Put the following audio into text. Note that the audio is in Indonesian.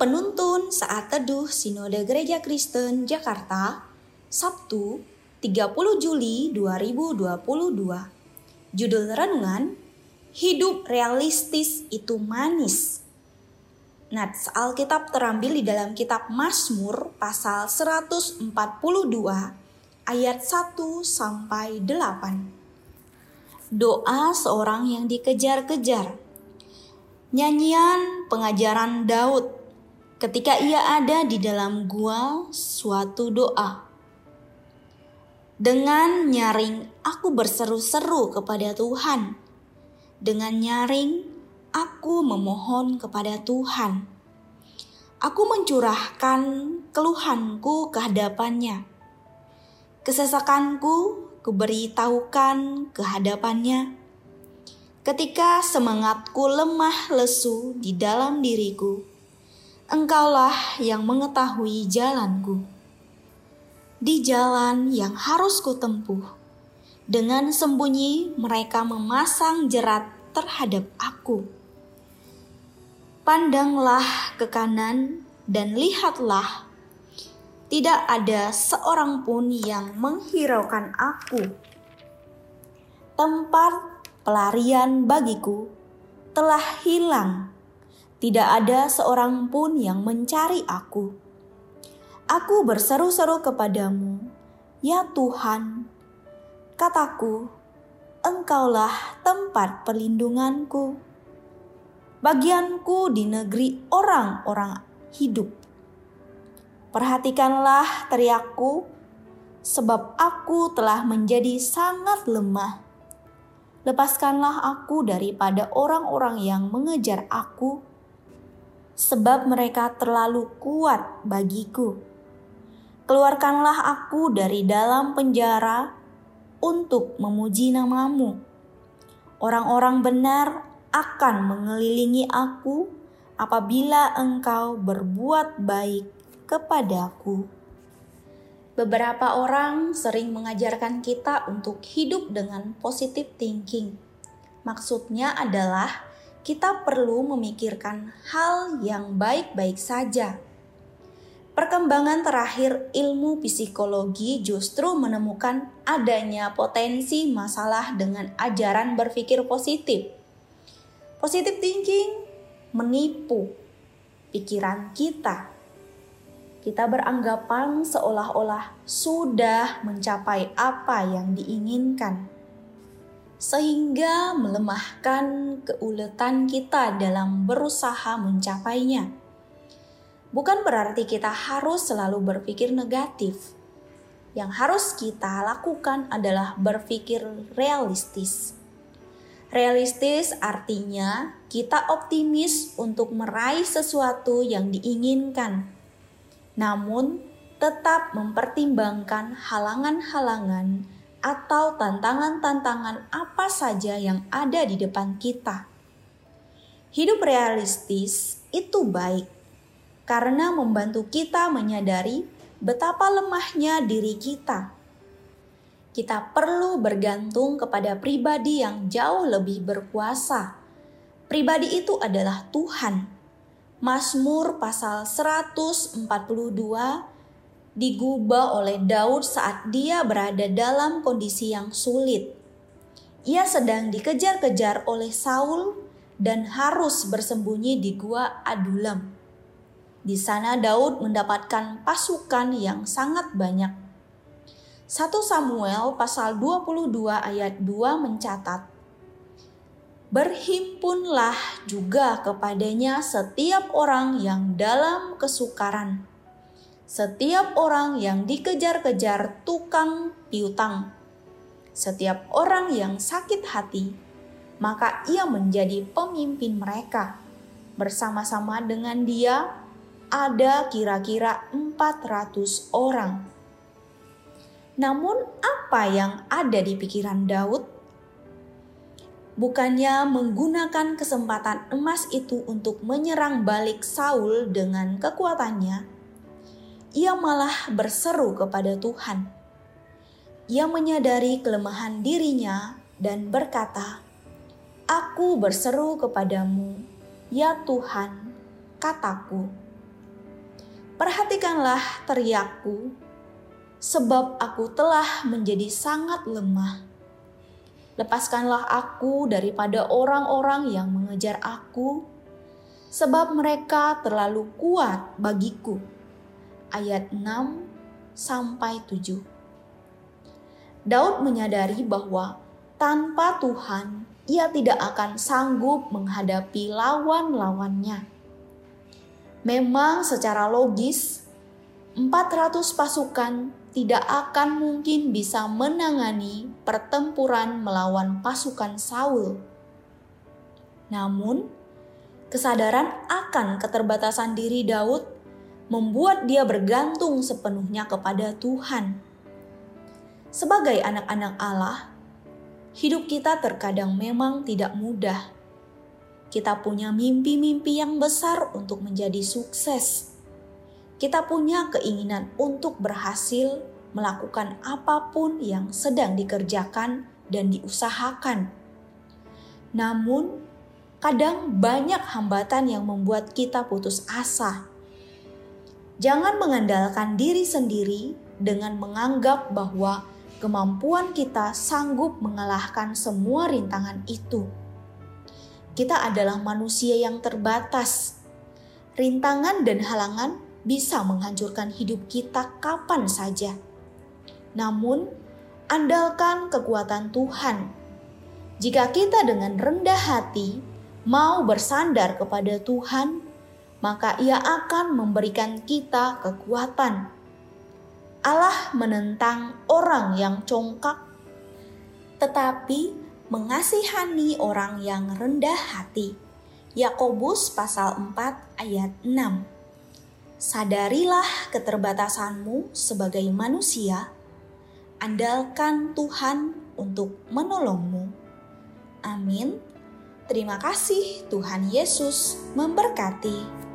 Penuntun Saat Teduh Sinode Gereja Kristen Jakarta, Sabtu 30 Juli 2022. Judul renungan, Hidup Realistis Itu Manis. Nats Alkitab terambil di dalam kitab Mazmur pasal 142 ayat 1 sampai 8. Doa seorang yang dikejar-kejar. Nyanyian pengajaran Daud ketika ia ada di dalam gua suatu doa. Dengan nyaring aku berseru-seru kepada Tuhan. Dengan nyaring aku memohon kepada Tuhan. Aku mencurahkan keluhanku ke hadapannya. Kesesakanku kuberitahukan ke hadapannya. Ketika semangatku lemah lesu di dalam diriku, Engkaulah yang mengetahui jalanku. Di jalan yang harus kutempuh, dengan sembunyi mereka memasang jerat terhadap aku. Pandanglah ke kanan dan lihatlah, tidak ada seorang pun yang menghiraukan aku. Tempat pelarian bagiku telah hilang tidak ada seorang pun yang mencari aku. Aku berseru-seru kepadamu, ya Tuhan. Kataku, Engkaulah tempat perlindunganku. Bagianku di negeri orang-orang hidup. Perhatikanlah teriakku, sebab aku telah menjadi sangat lemah. Lepaskanlah aku daripada orang-orang yang mengejar aku sebab mereka terlalu kuat bagiku. Keluarkanlah aku dari dalam penjara untuk memuji namamu. Orang-orang benar akan mengelilingi aku apabila engkau berbuat baik kepadaku. Beberapa orang sering mengajarkan kita untuk hidup dengan positive thinking. Maksudnya adalah kita perlu memikirkan hal yang baik-baik saja. Perkembangan terakhir ilmu psikologi justru menemukan adanya potensi masalah dengan ajaran berpikir positif. Positive thinking menipu pikiran kita. Kita beranggapan seolah-olah sudah mencapai apa yang diinginkan sehingga melemahkan keuletan kita dalam berusaha mencapainya. Bukan berarti kita harus selalu berpikir negatif. Yang harus kita lakukan adalah berpikir realistis. Realistis artinya kita optimis untuk meraih sesuatu yang diinginkan, namun tetap mempertimbangkan halangan-halangan atau tantangan-tantangan apa saja yang ada di depan kita. Hidup realistis itu baik karena membantu kita menyadari betapa lemahnya diri kita. Kita perlu bergantung kepada pribadi yang jauh lebih berkuasa. Pribadi itu adalah Tuhan. Mazmur pasal 142 digubah oleh Daud saat dia berada dalam kondisi yang sulit. Ia sedang dikejar-kejar oleh Saul dan harus bersembunyi di gua Adulam. Di sana Daud mendapatkan pasukan yang sangat banyak. 1 Samuel pasal 22 ayat 2 mencatat, Berhimpunlah juga kepadanya setiap orang yang dalam kesukaran setiap orang yang dikejar-kejar tukang piutang, setiap orang yang sakit hati, maka ia menjadi pemimpin mereka. Bersama-sama dengan dia ada kira-kira 400 orang. Namun apa yang ada di pikiran Daud? Bukannya menggunakan kesempatan emas itu untuk menyerang balik Saul dengan kekuatannya, ia malah berseru kepada Tuhan. Ia menyadari kelemahan dirinya dan berkata, "Aku berseru kepadamu, ya Tuhan, kataku." Perhatikanlah teriakku, sebab aku telah menjadi sangat lemah. Lepaskanlah aku daripada orang-orang yang mengejar aku, sebab mereka terlalu kuat bagiku. Ayat 6 sampai 7. Daud menyadari bahwa tanpa Tuhan ia tidak akan sanggup menghadapi lawan-lawannya Memang secara logis 400 pasukan tidak akan mungkin bisa menangani pertempuran melawan pasukan Saul. Namun, kesadaran akan keterbatasan diri Daud membuat dia bergantung sepenuhnya kepada Tuhan. Sebagai anak-anak Allah, hidup kita terkadang memang tidak mudah kita punya mimpi-mimpi yang besar untuk menjadi sukses. Kita punya keinginan untuk berhasil melakukan apa pun yang sedang dikerjakan dan diusahakan. Namun, kadang banyak hambatan yang membuat kita putus asa. Jangan mengandalkan diri sendiri dengan menganggap bahwa kemampuan kita sanggup mengalahkan semua rintangan itu kita adalah manusia yang terbatas. Rintangan dan halangan bisa menghancurkan hidup kita kapan saja. Namun, andalkan kekuatan Tuhan. Jika kita dengan rendah hati mau bersandar kepada Tuhan, maka Ia akan memberikan kita kekuatan. Allah menentang orang yang congkak, tetapi mengasihani orang yang rendah hati. Yakobus pasal 4 ayat 6. Sadarilah keterbatasanmu sebagai manusia, andalkan Tuhan untuk menolongmu. Amin. Terima kasih Tuhan Yesus memberkati.